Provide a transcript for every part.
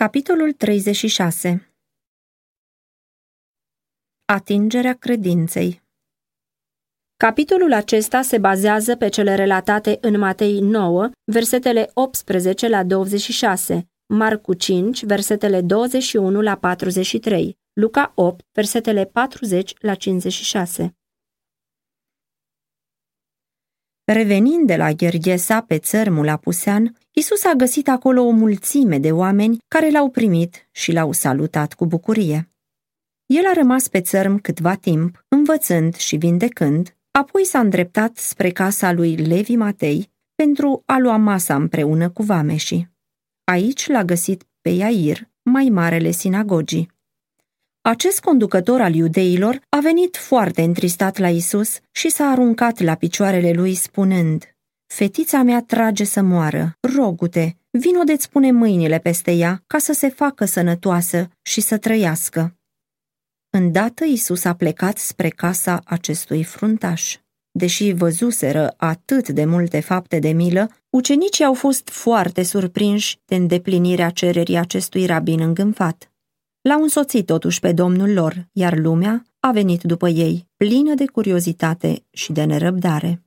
Capitolul 36 Atingerea credinței Capitolul acesta se bazează pe cele relatate în Matei 9, versetele 18 la 26, Marcu 5, versetele 21 la 43, Luca 8, versetele 40 la 56. Revenind de la Gherghesa pe țărmul apusean, Isus a găsit acolo o mulțime de oameni care l-au primit și l-au salutat cu bucurie. El a rămas pe țărm câtva timp, învățând și vindecând, apoi s-a îndreptat spre casa lui Levi Matei pentru a lua masa împreună cu vameșii. Aici l-a găsit pe Iair, mai marele sinagogii. Acest conducător al iudeilor a venit foarte întristat la Isus și s-a aruncat la picioarele lui spunând, Fetița mea trage să moară, rogute, vino de-ți pune mâinile peste ea ca să se facă sănătoasă și să trăiască. Îndată Isus a plecat spre casa acestui fruntaș. Deși văzuseră atât de multe fapte de milă, ucenicii au fost foarte surprinși de îndeplinirea cererii acestui rabin îngânfat. L-au însoțit totuși pe domnul lor, iar lumea a venit după ei, plină de curiozitate și de nerăbdare.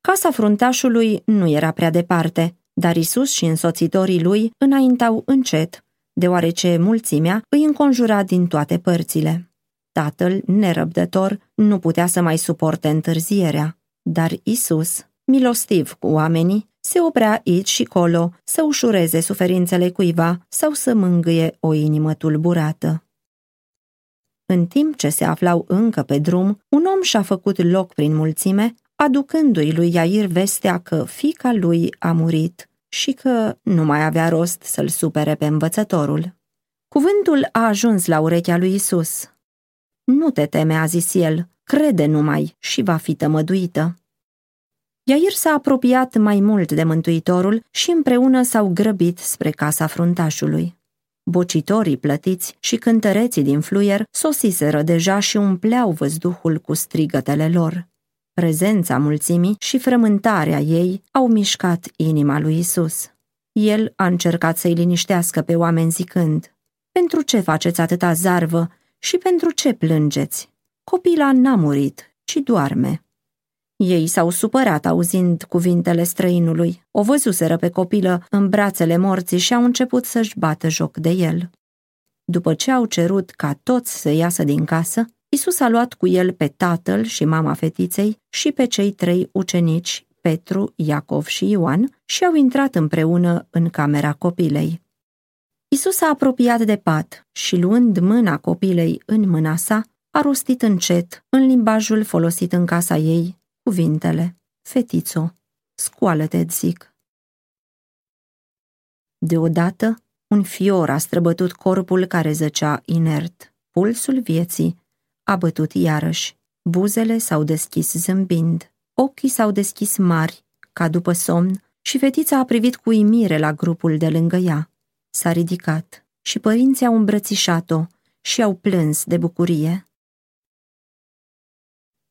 Casa fruntașului nu era prea departe, dar Isus și însoțitorii lui înaintau încet, deoarece mulțimea îi înconjura din toate părțile. Tatăl, nerăbdător, nu putea să mai suporte întârzierea, dar Isus, milostiv cu oamenii, se oprea aici și colo să ușureze suferințele cuiva sau să mângâie o inimă tulburată. În timp ce se aflau încă pe drum, un om și-a făcut loc prin mulțime, aducându-i lui Iair vestea că fica lui a murit și că nu mai avea rost să-l supere pe învățătorul. Cuvântul a ajuns la urechea lui Isus. Nu te teme, a zis el, crede numai și va fi tămăduită. Iair s-a apropiat mai mult de Mântuitorul și împreună s-au grăbit spre casa fruntașului. Bocitorii plătiți și cântăreții din fluier sosiseră deja și umpleau văzduhul cu strigătele lor. Prezența mulțimii și frământarea ei au mișcat inima lui Isus. El a încercat să-i liniștească pe oameni zicând, Pentru ce faceți atâta zarvă și pentru ce plângeți? Copila n-a murit, ci doarme. Ei s-au supărat auzind cuvintele străinului, o văzuseră pe copilă în brațele morții și au început să-și bată joc de el. După ce au cerut ca toți să iasă din casă, Isus a luat cu el pe tatăl și mama fetiței și pe cei trei ucenici, Petru, Iacov și Ioan, și au intrat împreună în camera copilei. Isus s-a apropiat de pat și, luând mâna copilei în mâna sa, a rostit încet, în limbajul folosit în casa ei, cuvintele, Fetițo, scoală-te, zic. Deodată, un fior a străbătut corpul care zăcea inert. Pulsul vieții a bătut iarăși. Buzele s-au deschis zâmbind. Ochii s-au deschis mari, ca după somn, și fetița a privit cu imire la grupul de lângă ea. S-a ridicat și părinții au îmbrățișat-o și au plâns de bucurie.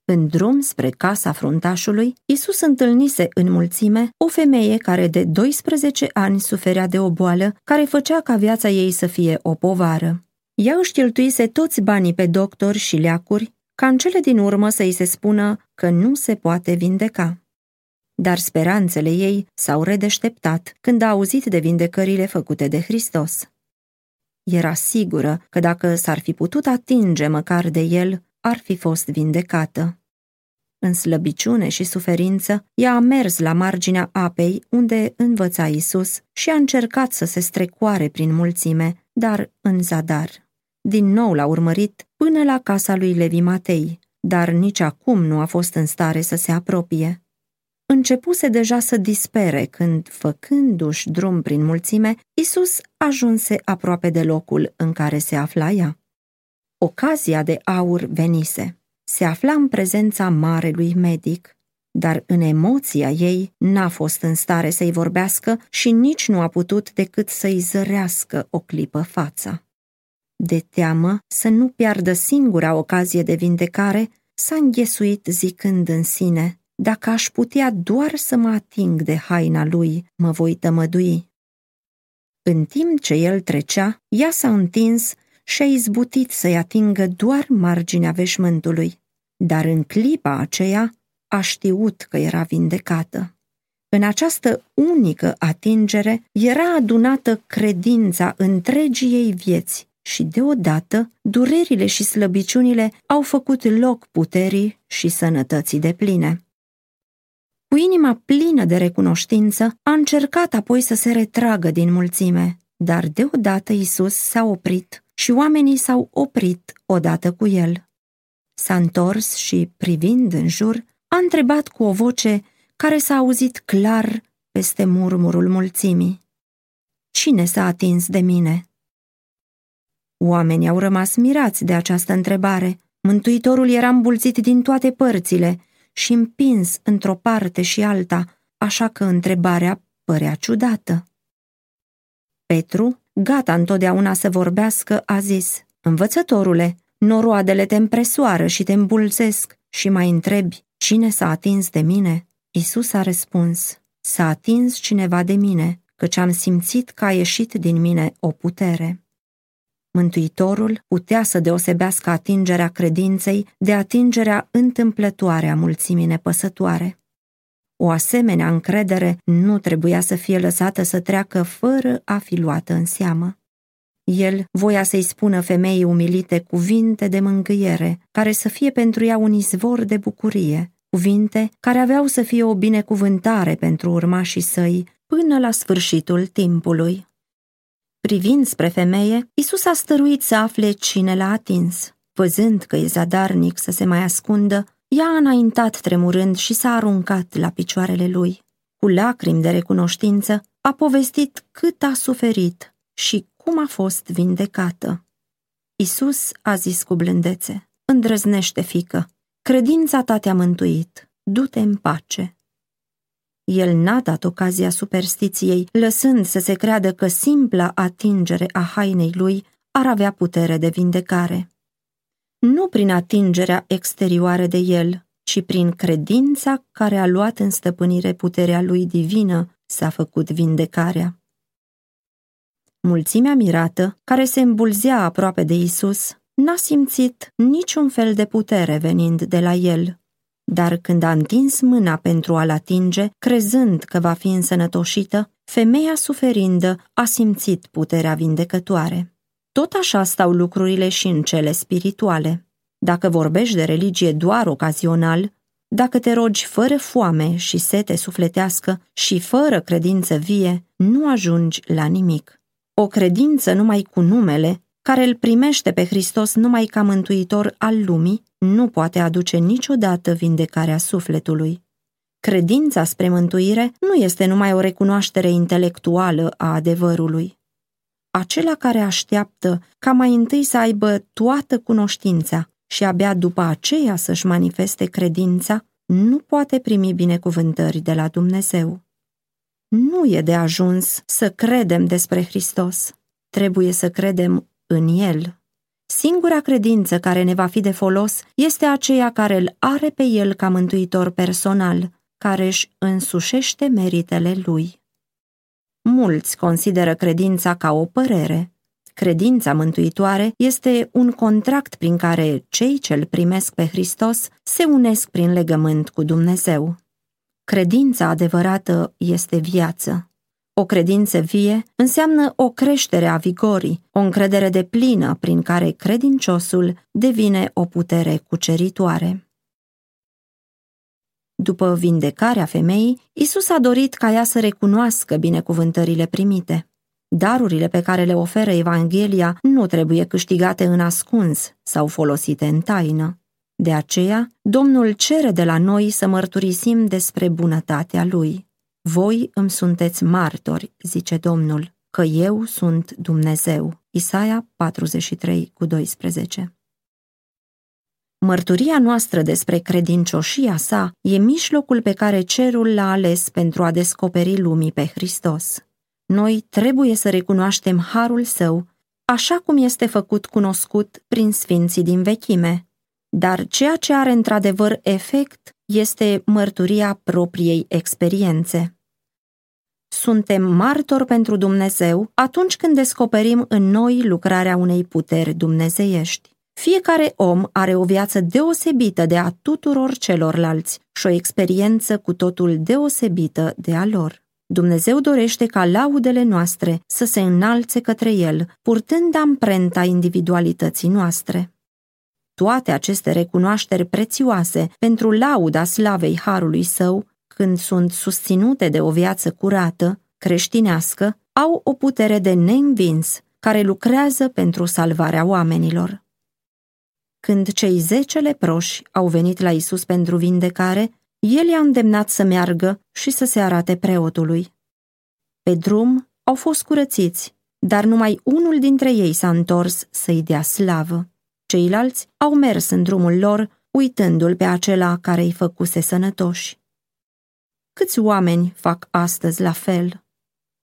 În drum spre casa fruntașului, Isus întâlnise în mulțime o femeie care de 12 ani suferea de o boală care făcea ca viața ei să fie o povară. Ea își cheltuise toți banii pe doctori și leacuri, ca în cele din urmă să-i se spună că nu se poate vindeca. Dar speranțele ei s-au redeșteptat când a auzit de vindecările făcute de Hristos. Era sigură că dacă s-ar fi putut atinge măcar de el, ar fi fost vindecată. În slăbiciune și suferință, ea a mers la marginea apei unde învăța Isus și a încercat să se strecoare prin mulțime, dar în zadar. Din nou l-a urmărit până la casa lui Levi Matei, dar nici acum nu a fost în stare să se apropie. Începuse deja să dispere când, făcându-și drum prin mulțime, Isus ajunse aproape de locul în care se afla ea. Ocazia de aur venise. Se afla în prezența marelui medic, dar în emoția ei n-a fost în stare să-i vorbească și nici nu a putut decât să-i zărească o clipă fața. De teamă să nu piardă singura ocazie de vindecare, s-a înghesuit zicând în sine, dacă aș putea doar să mă ating de haina lui, mă voi tămădui. În timp ce el trecea, ea s-a întins și a izbutit să-i atingă doar marginea veșmântului, dar în clipa aceea a știut că era vindecată. În această unică atingere era adunată credința întregii ei vieți și deodată durerile și slăbiciunile au făcut loc puterii și sănătății de pline. Cu inima plină de recunoștință, a încercat apoi să se retragă din mulțime, dar deodată Isus s-a oprit și oamenii s-au oprit odată cu el. S-a întors și, privind în jur, a întrebat cu o voce care s-a auzit clar peste murmurul mulțimii. Cine s-a atins de mine? Oamenii au rămas mirați de această întrebare. Mântuitorul era îmbulțit din toate părțile și împins într-o parte și alta, așa că întrebarea părea ciudată. Petru, gata întotdeauna să vorbească, a zis, Învățătorule, noroadele te împresoară și te îmbulzesc și mai întrebi, cine s-a atins de mine? Isus a răspuns, s-a atins cineva de mine, căci am simțit că a ieșit din mine o putere. Mântuitorul putea să deosebească atingerea credinței de atingerea întâmplătoare a mulțimii nepăsătoare. O asemenea încredere nu trebuia să fie lăsată să treacă fără a fi luată în seamă. El voia să-i spună femeii umilite cuvinte de mângâiere, care să fie pentru ea un izvor de bucurie, cuvinte care aveau să fie o binecuvântare pentru urmașii săi până la sfârșitul timpului. Privind spre femeie, Isus a stăruit să afle cine l-a atins. Văzând că e zadarnic să se mai ascundă, ea a înaintat tremurând și s-a aruncat la picioarele lui. Cu lacrimi de recunoștință, a povestit cât a suferit și cum a fost vindecată. Isus a zis cu blândețe, îndrăznește, fică, credința ta te-a mântuit, du-te în pace. El n-a dat ocazia superstiției, lăsând să se creadă că simpla atingere a hainei lui ar avea putere de vindecare. Nu prin atingerea exterioară de el, ci prin credința care a luat în stăpânire puterea lui divină s-a făcut vindecarea. Mulțimea mirată, care se îmbulzea aproape de Isus, n-a simțit niciun fel de putere venind de la el, dar când a întins mâna pentru a-l atinge, crezând că va fi însănătoșită, femeia suferindă a simțit puterea vindecătoare. Tot așa stau lucrurile și în cele spirituale. Dacă vorbești de religie doar ocazional, dacă te rogi fără foame și sete sufletească și fără credință vie, nu ajungi la nimic. O credință numai cu numele, care îl primește pe Hristos numai ca mântuitor al lumii, nu poate aduce niciodată vindecarea sufletului. Credința spre mântuire nu este numai o recunoaștere intelectuală a adevărului. Acela care așteaptă ca mai întâi să aibă toată cunoștința și abia după aceea să-și manifeste credința, nu poate primi binecuvântări de la Dumnezeu. Nu e de ajuns să credem despre Hristos, trebuie să credem în El. Singura credință care ne va fi de folos este aceea care îl are pe el ca mântuitor personal, care își însușește meritele lui. Mulți consideră credința ca o părere. Credința mântuitoare este un contract prin care cei ce îl primesc pe Hristos se unesc prin legământ cu Dumnezeu. Credința adevărată este viață. O credință vie înseamnă o creștere a vigorii, o încredere de plină prin care credinciosul devine o putere cuceritoare. După vindecarea femeii, Isus a dorit ca ea să recunoască binecuvântările primite. Darurile pe care le oferă Evanghelia nu trebuie câștigate în ascuns sau folosite în taină. De aceea, Domnul cere de la noi să mărturisim despre bunătatea Lui. Voi îmi sunteți martori, zice Domnul, că eu sunt Dumnezeu. Isaia 43 cu 12 Mărturia noastră despre credincioșia sa e mijlocul pe care cerul l-a ales pentru a descoperi lumii pe Hristos. Noi trebuie să recunoaștem harul său, așa cum este făcut cunoscut prin sfinții din vechime. Dar ceea ce are într-adevăr efect este mărturia propriei experiențe. suntem martori pentru Dumnezeu atunci când descoperim în noi lucrarea unei puteri dumnezeiești. Fiecare om are o viață deosebită de a tuturor celorlalți și o experiență cu totul deosebită de a lor. Dumnezeu dorește ca laudele noastre să se înalțe către El, purtând amprenta individualității noastre. Toate aceste recunoașteri prețioase pentru lauda slavei Harului Său, când sunt susținute de o viață curată, creștinească, au o putere de neînvins, care lucrează pentru salvarea oamenilor. Când cei zece leproși au venit la Isus pentru vindecare, el i-a îndemnat să meargă și să se arate preotului. Pe drum au fost curățiți, dar numai unul dintre ei s-a întors să-i dea slavă. Ceilalți au mers în drumul lor, uitându-l pe acela care îi făcuse sănătoși. Câți oameni fac astăzi la fel?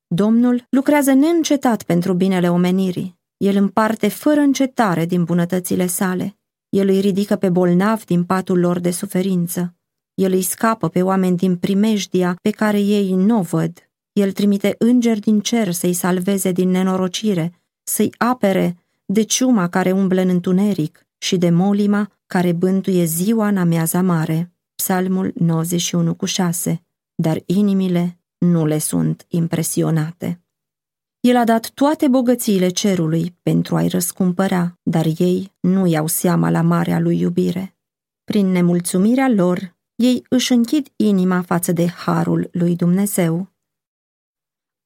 Domnul lucrează neîncetat pentru binele omenirii. El împarte fără încetare din bunătățile sale. El îi ridică pe bolnavi din patul lor de suferință. El îi scapă pe oameni din primejdia pe care ei nu o văd. El trimite îngeri din cer să-i salveze din nenorocire, să-i apere de ciuma care umblă în întuneric și de molima care bântuie ziua în amiaza mare. Psalmul 91 cu 6. Dar inimile nu le sunt impresionate. El a dat toate bogățiile cerului pentru a-i răscumpăra, dar ei nu iau seama la marea lui iubire. Prin nemulțumirea lor, ei își închid inima față de harul lui Dumnezeu.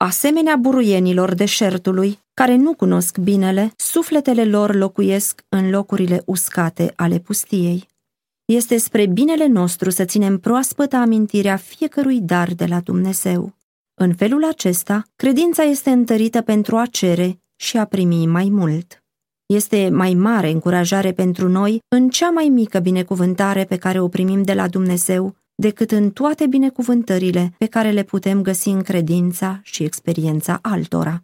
Asemenea buruienilor deșertului, care nu cunosc binele, sufletele lor locuiesc în locurile uscate ale pustiei. Este spre binele nostru să ținem proaspătă amintirea fiecărui dar de la Dumnezeu. În felul acesta, credința este întărită pentru a cere și a primi mai mult. Este mai mare încurajare pentru noi în cea mai mică binecuvântare pe care o primim de la Dumnezeu decât în toate binecuvântările pe care le putem găsi în credința și experiența altora.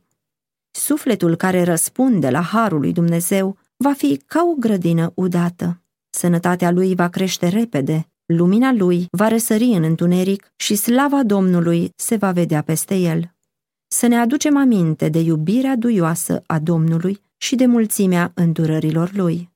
Sufletul care răspunde la harul lui Dumnezeu va fi ca o grădină udată. Sănătatea lui va crește repede, lumina lui va răsări în întuneric și slava Domnului se va vedea peste el. Să ne aducem aminte de iubirea duioasă a Domnului și de mulțimea îndurărilor lui.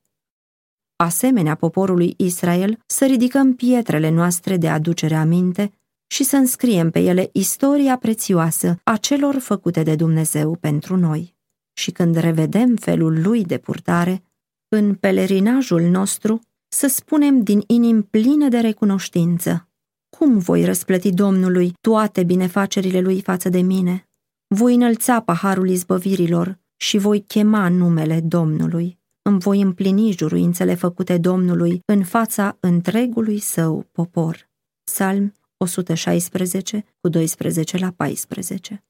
Asemenea poporului Israel, să ridicăm pietrele noastre de aducere aminte și să înscriem pe ele istoria prețioasă a celor făcute de Dumnezeu pentru noi. Și când revedem felul lui de purtare, în pelerinajul nostru, să spunem din inim pline de recunoștință. Cum voi răsplăti Domnului toate binefacerile lui față de mine? Voi înălța paharul izbăvirilor și voi chema numele Domnului. Îmi voi împlini juruințele făcute Domnului în fața întregului său popor. Psalm 116, cu 12 la 14